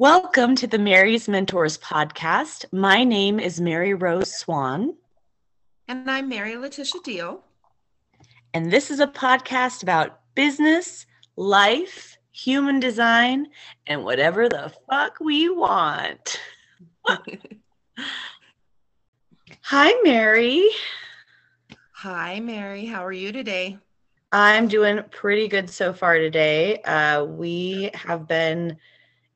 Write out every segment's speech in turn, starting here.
Welcome to the Mary's Mentors podcast. My name is Mary Rose Swan. And I'm Mary Letitia Deal. And this is a podcast about business, life, human design, and whatever the fuck we want. Hi, Mary. Hi, Mary. How are you today? I'm doing pretty good so far today. Uh, we have been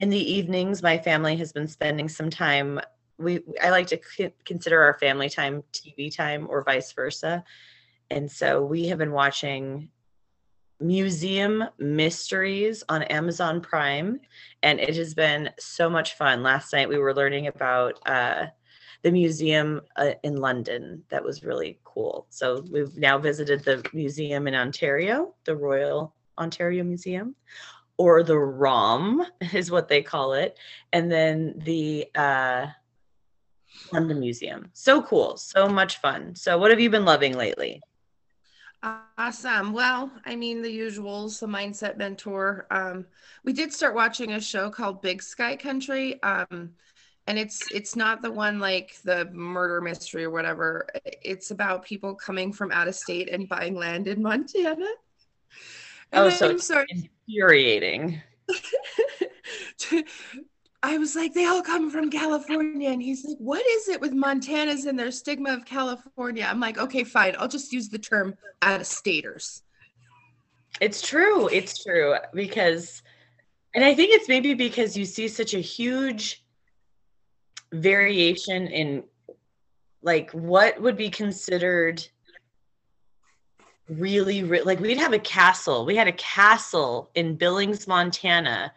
in the evenings. My family has been spending some time. We I like to consider our family time TV time or vice versa, and so we have been watching museum mysteries on Amazon Prime, and it has been so much fun. Last night we were learning about. Uh, the museum uh, in London. That was really cool. So we've now visited the museum in Ontario, the Royal Ontario Museum, or the ROM is what they call it, and then the uh, London Museum. So cool, so much fun. So what have you been loving lately? Awesome. Well, I mean, the usuals, the mindset mentor. Um, we did start watching a show called Big Sky Country. Um, and it's it's not the one like the murder mystery or whatever it's about people coming from out of state and buying land in montana oh so it's infuriating I was like, they all come from California. And he's like, what is it with Montanas and their stigma of California? I'm like, okay, fine. I'll just use the term out of staters. It's true. It's true. Because, and I think it's maybe because you see such a huge variation in like what would be considered really really like we'd have a castle we had a castle in billings montana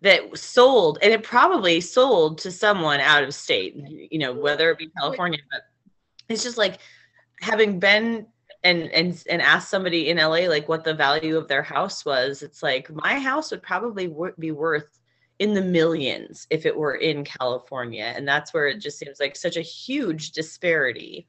that sold and it probably sold to someone out of state you know whether it be california but it's just like having been and and and asked somebody in la like what the value of their house was it's like my house would probably be worth in the millions if it were in California. And that's where it just seems like such a huge disparity.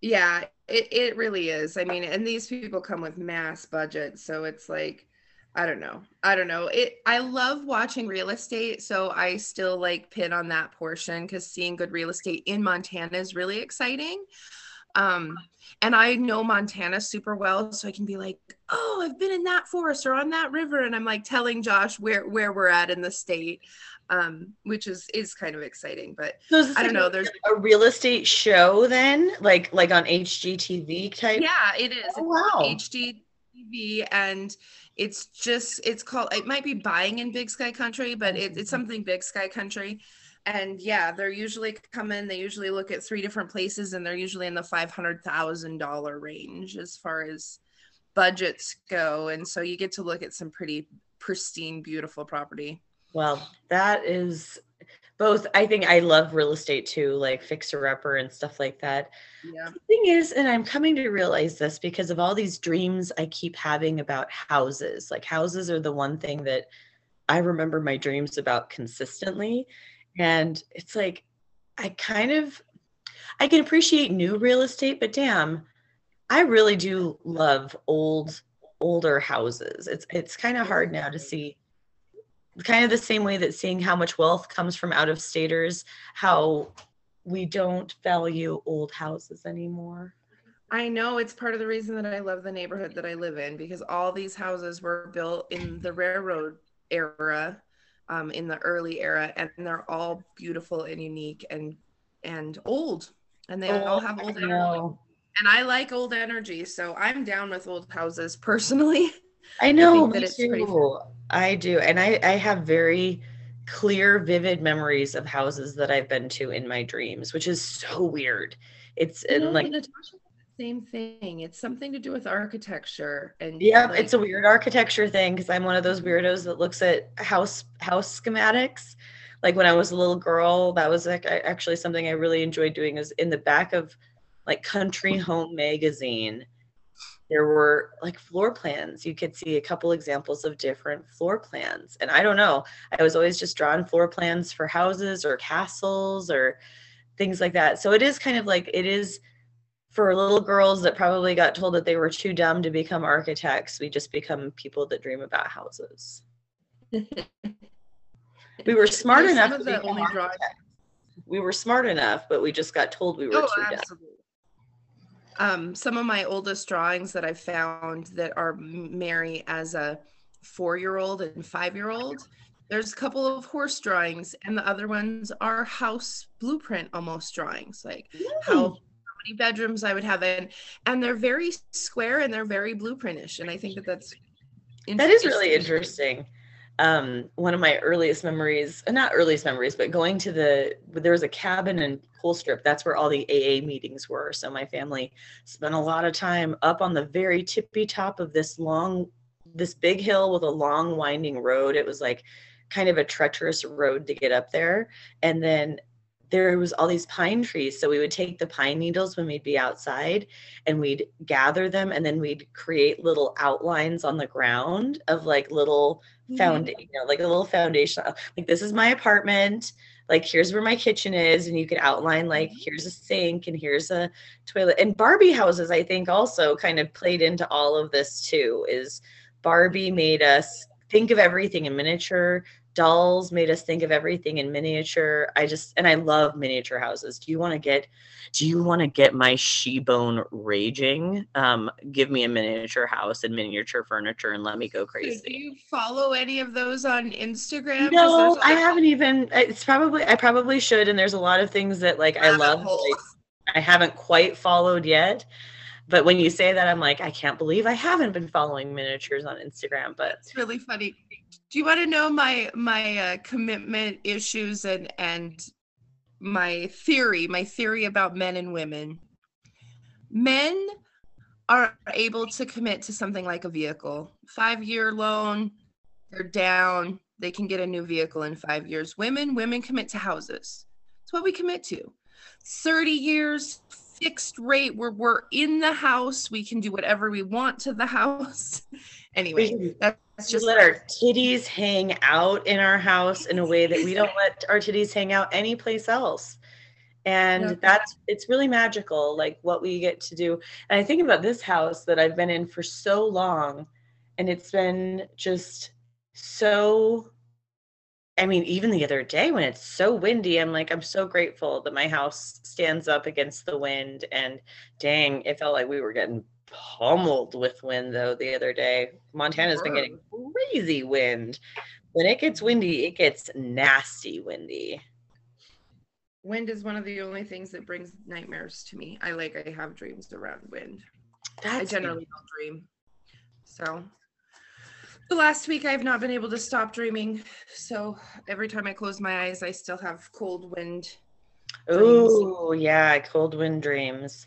Yeah, it, it really is. I mean, and these people come with mass budgets. So it's like, I don't know. I don't know. It I love watching real estate, so I still like pin on that portion because seeing good real estate in Montana is really exciting. Um, and I know Montana super well, so I can be like, "Oh, I've been in that forest or on that river," and I'm like telling Josh where where we're at in the state, um, which is is kind of exciting. But so I don't know. There's a real estate show then, like like on HGTV type. Yeah, it is. Oh, wow. HGTV and it's just it's called it might be buying in big sky country but it, it's something big sky country and yeah they're usually coming they usually look at three different places and they're usually in the $500000 range as far as budgets go and so you get to look at some pretty pristine beautiful property well that is both i think i love real estate too like fixer upper and stuff like that. Yeah. The thing is and i'm coming to realize this because of all these dreams i keep having about houses like houses are the one thing that i remember my dreams about consistently. And it's like, I kind of, I can appreciate new real estate, but damn, I really do love old, older houses. It's, it's kind of hard now to see kind of the same way that seeing how much wealth comes from out of staters, how we don't value old houses anymore. I know it's part of the reason that I love the neighborhood that I live in because all these houses were built in the railroad era um, in the early era, and they're all beautiful and unique and and old, and they oh, all have old energy. And I like old energy, so I'm down with old houses personally. I know, I me too. I do, and I I have very clear, vivid memories of houses that I've been to in my dreams, which is so weird. It's you know, like Natasha same thing. It's something to do with architecture and yeah, like, it's a weird architecture thing because I'm one of those weirdos that looks at house house schematics. Like when I was a little girl, that was like actually something I really enjoyed doing. Is in the back of like Country Home magazine, there were like floor plans. You could see a couple examples of different floor plans, and I don't know. I was always just drawing floor plans for houses or castles or things like that. So it is kind of like it is for little girls that probably got told that they were too dumb to become architects, we just become people that dream about houses. we were smart enough to the be only drawings- architects. we were smart enough but we just got told we were Oh, too dumb absolutely. Um, some of my oldest drawings that I found that are Mary as a four-year-old and five-year-old. There's a couple of horse drawings, and the other ones are house blueprint almost drawings, like how, how many bedrooms I would have in, and they're very square and they're very blueprintish, and I think that that's That is really interesting. Um, one of my earliest memories, not earliest memories, but going to the there was a cabin in Colstrip. That's where all the AA meetings were. So my family spent a lot of time up on the very tippy top of this long, this big hill with a long winding road. It was like kind of a treacherous road to get up there, and then there was all these pine trees. So we would take the pine needles when we'd be outside and we'd gather them and then we'd create little outlines on the ground of like little mm-hmm. foundation, you know, like a little foundation. Like this is my apartment. Like here's where my kitchen is, and you could outline like mm-hmm. here's a sink and here's a toilet. And Barbie houses, I think, also kind of played into all of this too. Is Barbie made us think of everything in miniature. Dolls made us think of everything in miniature. I just and I love miniature houses. Do you want to get do you want to get my she bone raging? Um, give me a miniature house and miniature furniture and let me go crazy. do you follow any of those on instagram No, I haven't even. It's probably I probably should, and there's a lot of things that like I love. I, I haven't quite followed yet, but when you say that, I'm like, I can't believe I haven't been following miniatures on Instagram. But It's really funny. Do you want to know my my uh, commitment issues and and my theory, my theory about men and women? Men are able to commit to something like a vehicle. 5-year loan, they're down, they can get a new vehicle in 5 years. Women, women commit to houses. It's what we commit to. 30 years fixed rate where we're in the house, we can do whatever we want to the house. anyway, that's just let our titties hang out in our house in a way that we don't let our titties hang out anyplace else. And Yeah. that's it's really magical, like what we get to do. And I think about this house that I've been in for so long, and it's been just so I mean, even the other day when it's so windy, I'm like, I'm so grateful that my house stands up against the wind. And dang, it felt like we were getting pummeled with wind though the other day. Montana's been getting crazy wind. When it gets windy, it gets nasty windy. wind is one of the only things that brings nightmares to me. I like I have dreams around wind. I generally don't dream. So the last week I've not been able to stop dreaming. So every time I close my eyes, I still have cold wind. Oh, yeah, cold wind dreams.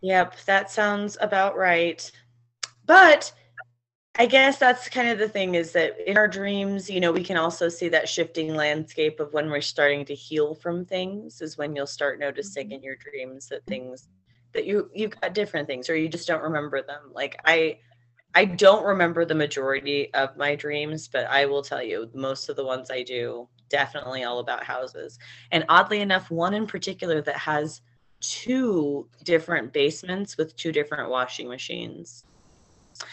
Yep, that sounds about right. But I guess that's kind of the thing is that in our dreams, you know, we can also see that shifting landscape of when we're starting to heal from things is when you'll start noticing mm-hmm. in your dreams that things that you you got different things or you just don't remember them. Like I I don't remember the majority of my dreams, but I will tell you most of the ones I do definitely all about houses. And oddly enough, one in particular that has two different basements with two different washing machines.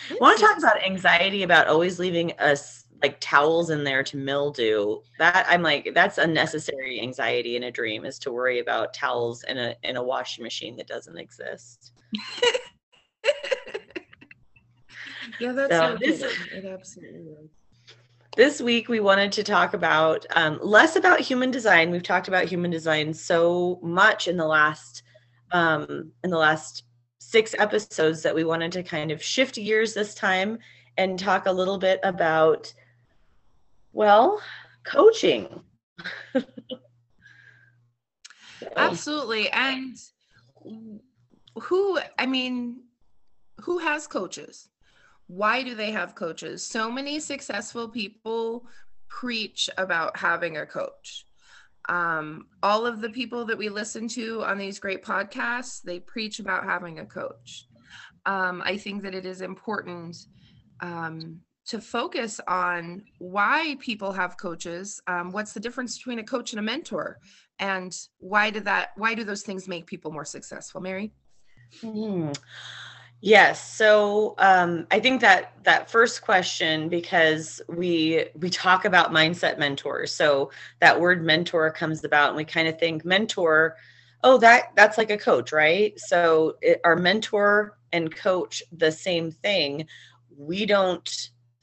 I want to talk about anxiety about always leaving us like towels in there to mildew. That I'm like, that's unnecessary anxiety in a dream is to worry about towels in a in a washing machine that doesn't exist. Yeah, that's So so this- it absolutely is. This week, we wanted to talk about um, less about human design. We've talked about human design so much in the last um, in the last six episodes that we wanted to kind of shift gears this time and talk a little bit about, well, coaching. Absolutely. And who, I mean, who has coaches? Why do they have coaches? So many successful people preach about having a coach. Um, all of the people that we listen to on these great podcasts, they preach about having a coach. Um, I think that it is important um, to focus on why people have coaches. Um, what's the difference between a coach and a mentor? and why did that why do those things make people more successful mary Hmm. Yes. So um, I think that that first question, because we we talk about mindset mentors, so that word mentor comes about, and we kind of think mentor, oh, that that's like a coach, right? So it, our mentor and coach the same thing. We don't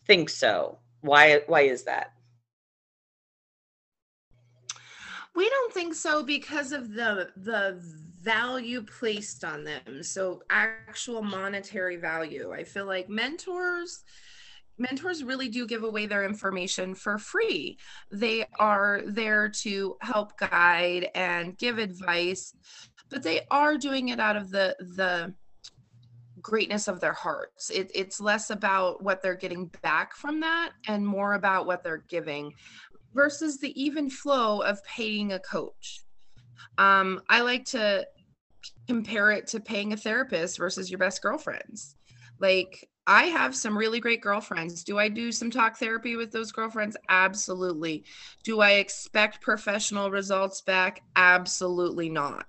think so. Why? Why is that? We don't think so because of the the value placed on them. So actual monetary value. I feel like mentors mentors really do give away their information for free. They are there to help guide and give advice, but they are doing it out of the the greatness of their hearts. It, it's less about what they're getting back from that and more about what they're giving versus the even flow of paying a coach. Um, I like to compare it to paying a therapist versus your best girlfriends. Like, I have some really great girlfriends. Do I do some talk therapy with those girlfriends? Absolutely. Do I expect professional results back? Absolutely not.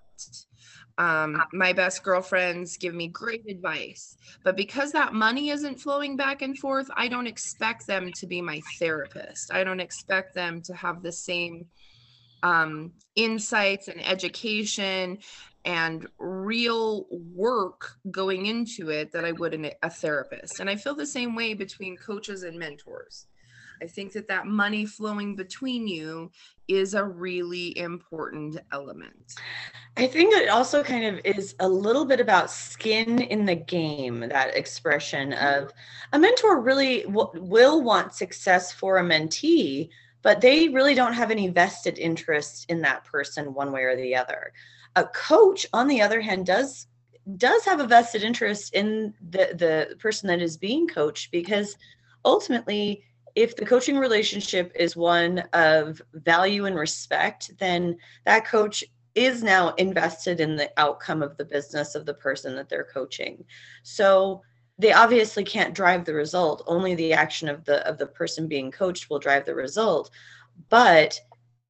Um, my best girlfriends give me great advice, but because that money isn't flowing back and forth, I don't expect them to be my therapist. I don't expect them to have the same um, insights and education and real work going into it that I would in a therapist. And I feel the same way between coaches and mentors. I think that that money flowing between you is a really important element. I think it also kind of is a little bit about skin in the game, that expression of a mentor really w- will want success for a mentee, but they really don't have any vested interest in that person one way or the other. A coach, on the other hand, does does have a vested interest in the the person that is being coached because ultimately if the coaching relationship is one of value and respect then that coach is now invested in the outcome of the business of the person that they're coaching so they obviously can't drive the result. Only the action of the of the person being coached will drive the result. But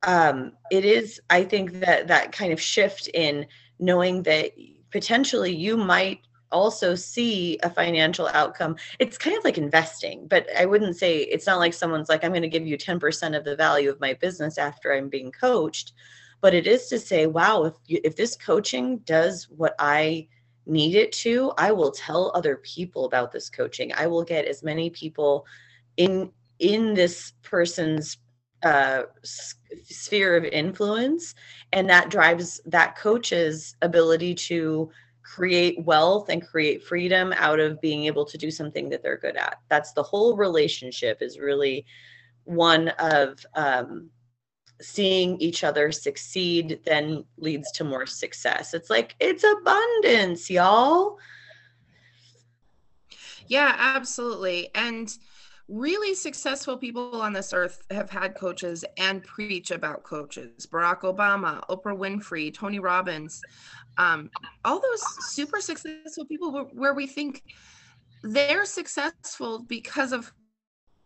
um, it is i think that that kind of shift in knowing that potentially you might also see a financial outcome. It's kind of like investing but i wouldn't say it's not like someone's like i'm going to give you 10% of the value of my business after i'm being coached. But it is to say wow if if this coaching does what i need it to i will tell other people about this coaching. I will get as many people in in this person's uh, sphere of influence and that drives that coach's ability to create wealth and create freedom out of being able to do something that they're good at. That's the whole relationship is really one of um, seeing each other succeed then leads to more success. It's like it's abundance y'all. Yeah absolutely. And really successful people on this earth have had coaches and preach about coaches. Barack obama oprah winfrey tony robbins um, all those super successful people where, we think they're successful because of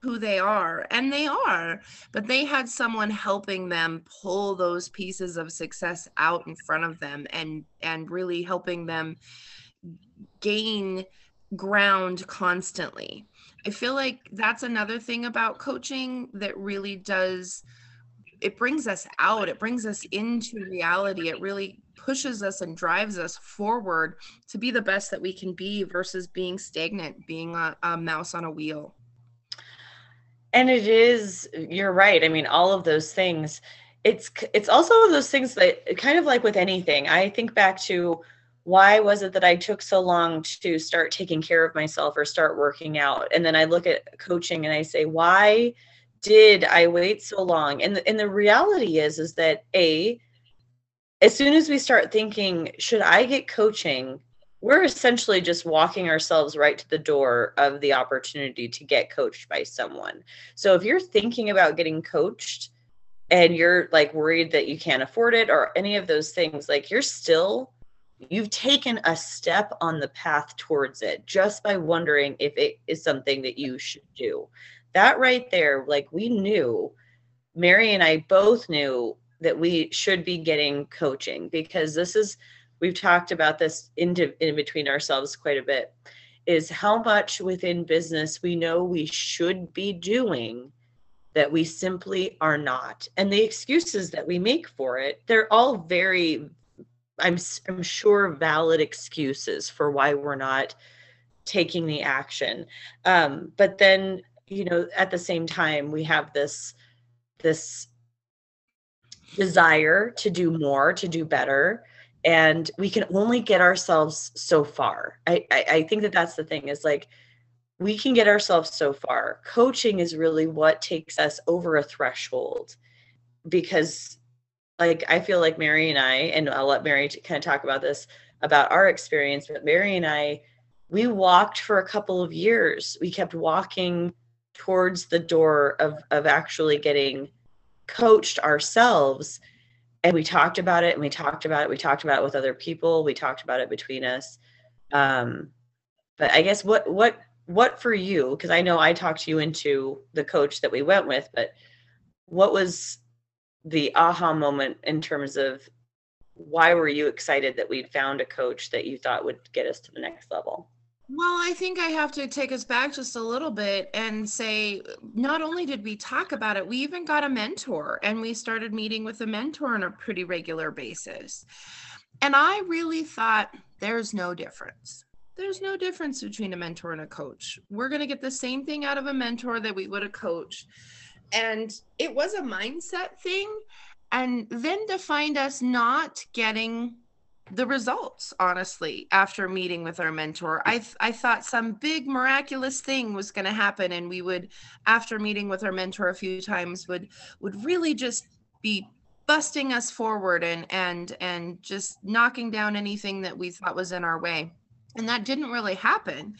who they are and they are but they had someone helping them pull those pieces of success out in front of them and and really helping them gain ground constantly I feel like that's another thing about coaching that really does it brings us out, it brings us into reality. It really pushes us and drives us forward to be the best that we can be versus being stagnant, being a, a mouse on a wheel. And it is, you're right. I mean, all of those things. It's it's also those things that kind of like with anything. I think back to why was it that I took so long to start taking care of myself or start working out? And then I look at coaching and I say, why did I wait so long? And the, and the reality is, is that a, as soon as we start thinking, should I get coaching? We're essentially just walking ourselves right to the door of the opportunity to get coached by someone. So if you're thinking about getting coached and you're like worried that you can't afford it or any of those things, like you're still you've taken a step on the path towards it just by wondering if it is something that you should do. That right there, like we knew, Mary and I both knew that we should be getting coaching because this is, we've talked about this in, in between ourselves quite a bit. is how much within business we know we should be doing that we simply are not. And the excuses that we make for it, they're all very, I'm, I'm sure, valid excuses for why we're not taking the action. Um, but then, you know, at the same time, we have this, this desire to do more, to do better and we can only get ourselves so far. I, I i, think that that's the thing is like we can get ourselves so far. Coaching is really what takes us over a threshold because like i feel like mary and i and i'll let mary kind of talk about this about our experience but mary and i we walked for a couple of years. We kept walking towards the door of of actually getting coached ourselves and we talked about it and we talked about it we talked about it with other people we talked about it between us. Um but i guess what what what for you because i know i talked you into the coach that we went with but what was the aha moment in terms of why were you excited that we'd found a coach that you thought would get us to the next level well, I think I have to take us back just a little bit and say not only did we talk about it, we even got a mentor and we started meeting with a mentor on a pretty regular basis. And I really thought there's no difference. There's no difference between a mentor and a coach. We're going to get the same thing out of a mentor that we would a coach. And it was a mindset thing. And then to find us not getting the results honestly after meeting with our mentor. I th- i thought some big miraculous thing was going to happen and we would after meeting with our mentor a few times would would really just be busting us forward and and and just knocking down anything that we thought was in our way and that didn't really happen.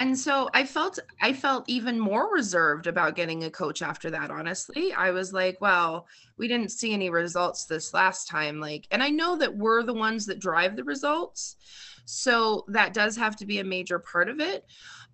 And so i felt i felt even more reserved about getting a coach after that honestly. I was like well we didn't see any results this last time like and i know that we're the ones that drive the results so that does have to be a major part of it.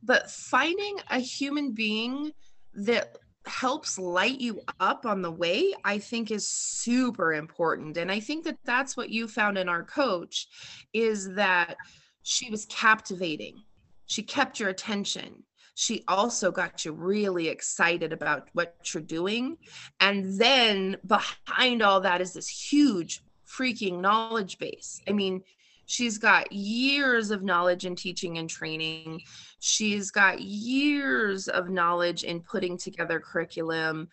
But finding a human being that helps light you up on the way i think is super important. And i think that that's what you found in our coach is that she was captivating. She kept your attention. She also got you really excited about what you're doing. And then behind all that is this huge freaking knowledge base. I mean, she's got years of knowledge in teaching and training. She's got years of knowledge in putting together curriculum.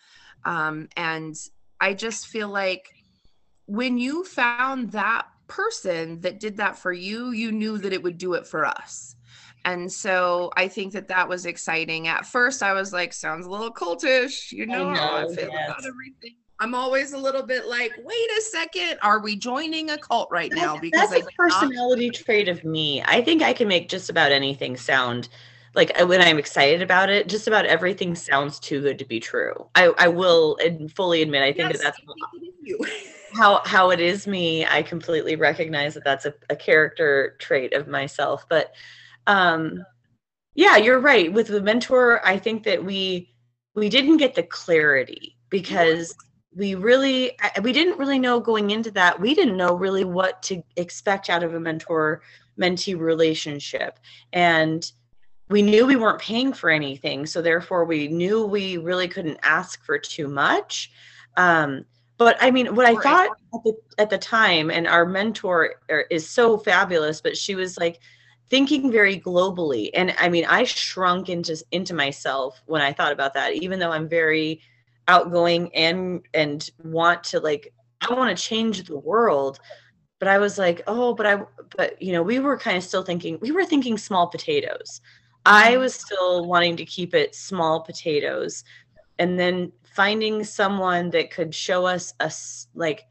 Um, and I just feel like when you found that person that did that for you, you knew that it would do it for us. And so I think that that was exciting. At first, I was like, sounds a little cultish, you know, I, know, I feel yes. about everything. I'm always a little bit like, wait a second, are we joining a cult right now? Because that's a personality not- trait of me. I think I can make just about anything sound like when I'm excited about it, just about everything sounds too good to be true. I, I will and fully admit, I think yes, that that's how how it is me. I completely recognize that that's a, a character trait of myself. But um, yeah, you're right. With the mentor, I think that we we didn't get the clarity because we really we didn't really know going into that. We didn't know really what to expect out of a mentor mentee relationship and we knew we weren't paying for anything so therefore we knew we really couldn't ask for too much. Um, but i mean what i thought at the, at the time and our mentor er, is so fabulous but she was like thinking very globally and i mean i shrunk into into myself when i thought about that even though i'm very outgoing and and want to like i want to change the world but i was like oh but i but you know we were kind of still thinking we were thinking small potatoes I mm-hmm. was still wanting to keep it small potatoes. And then finding someone that could show us a like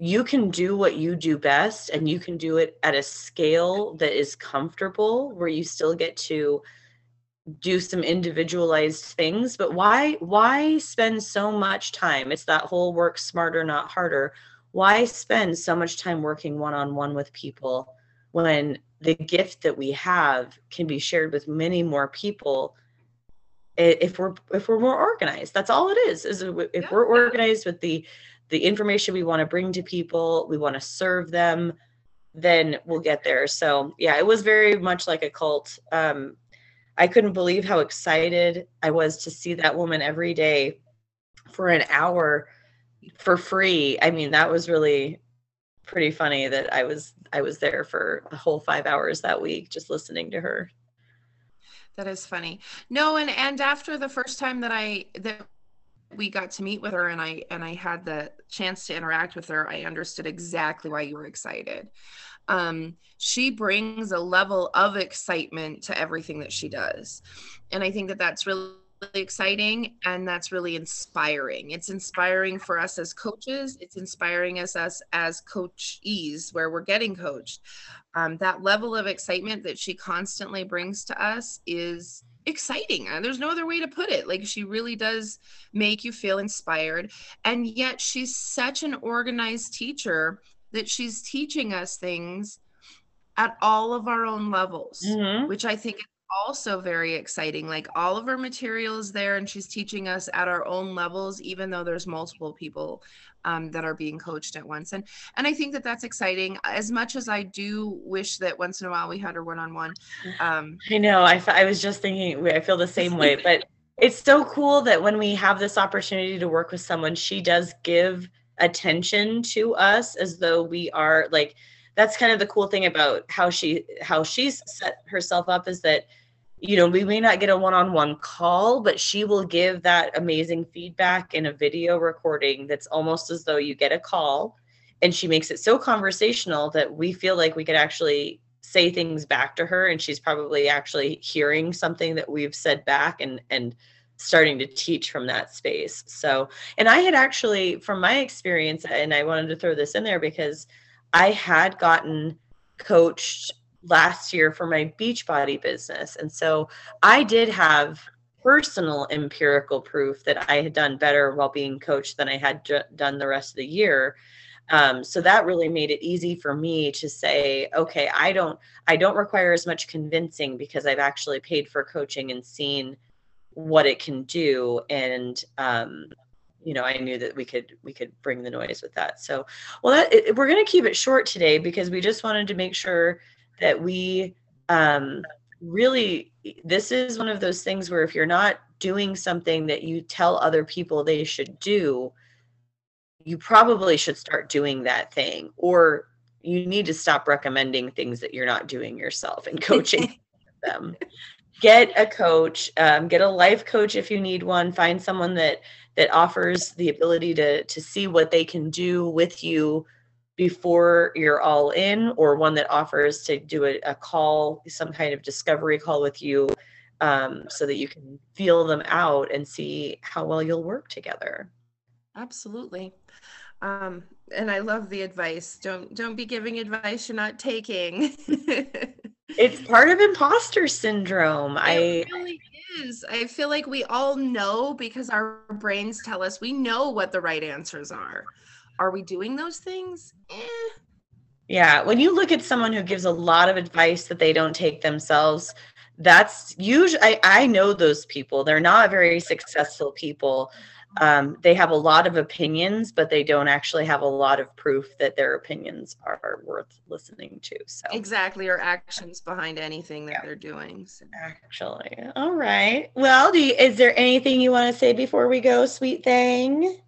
you can do what you do best and you can do it at a scale that is comfortable where you still get to do some individualized things but why why spend so much time it's that whole work smarter not harder why spend so much time working one on one with people when the gift that we have can be shared with many more people if we're if we're more organized that's all it is is if we're organized with the the information we want to bring to people we want to serve them then we'll get there. So yeah, it was very much like a cult. Um, I couldn't believe how excited I was to see that woman every day for an hour for free. I mean, that was really pretty funny that I was I was there for a whole 5 hours that week just listening to her. That is funny. No, and and after the first time that I that we got to meet with her and I and I had the chance to interact with her, I understood exactly why you were excited. Um, she brings a level of excitement to everything that she does, and I think that that's really exciting and that's really inspiring. It's inspiring for us as coaches. It's inspiring us as as coachees where we're getting coached. Um, that level of excitement that she constantly brings to us is exciting. And there's no other way to put it. Like she really does make you feel inspired. And yet she's such an organized teacher that she's teaching us things at all of our own levels, mm-hmm. which I think is also very exciting. Like all of her materials there, and she's teaching us at our own levels, even though there's multiple people um, that are being coached at once. And and I think that that's exciting. As much as I do wish that once in a while we had her one on one. I know. I I was just thinking. I feel the same way, but. It's so cool that when we have this opportunity to work with someone, she does give attention to us as though we are like that's kind of the cool thing about how she how she's set herself up is that you know, we may not get a one on one call, but she will give that amazing feedback in a video recording that's almost as though you get a call. And she makes it so conversational that we feel like we could actually say things back to her. And she's probably actually hearing something that we've said back and, and, starting to teach from that space. So, and I had actually, from my experience, and I wanted to throw this in there because I had gotten coached last year for my Beachbody business. And so I did have personal empirical proof that I had done better while being coached than I had done the rest of the year. Um, so that really made it easy for me to say, okay, I don't, I don't require as much convincing because I've actually paid for coaching and seen what it can do. And, um, you know, I knew that we could, we could bring the noise with that. So, well, that, it, we're going to keep it short today because we just wanted to make sure that we um, really this is one of those things where if you're not doing something that you tell other people they should do you probably should start doing that thing or you need to stop recommending things that you're not doing yourself and coaching them get a coach um, get a life coach if you need one find someone that that offers the ability to to see what they can do with you before you're all in or one that offers to do a, a call some kind of discovery call with you um, so that you can feel them out and see how well you'll work together. Absolutely. Um, and i love the advice. Don't don't be giving advice you're not taking it's part of imposter syndrome it i really is i feel like we all know because our brains tell us we know what the right answers are are we doing those things? Eh. Yeah, when you look at someone who gives a lot of advice that they don't take themselves, that's usually I, I know those people. They're not very successful people. Um, they have a lot of opinions, but they don't actually have a lot of proof that their opinions are worth listening to. So exactly, or actions behind anything that yeah. they're doing. So. Actually, all right. Well, you, is there anything you want to say before we go, sweet thing?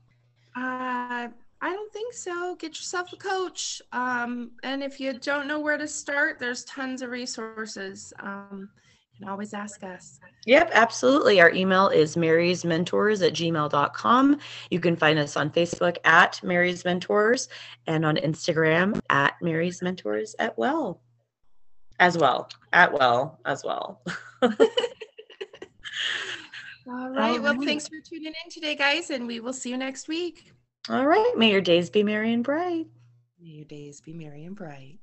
Uh, I don't think so. Get yourself a coach. Um, and if you don't know where to start, there's tons of resources. Um, can always ask us. Yep, absolutely. Our email is Mary's Mentors at gmail.com. You can find us on Facebook at Mary's Mentors and on Instagram at Mary's Mentors at well. As well. At well as well. All right. Well, thanks for tuning in today, guys, and we will see you next week. All right. May your days be merry and bright. May your days be merry and bright.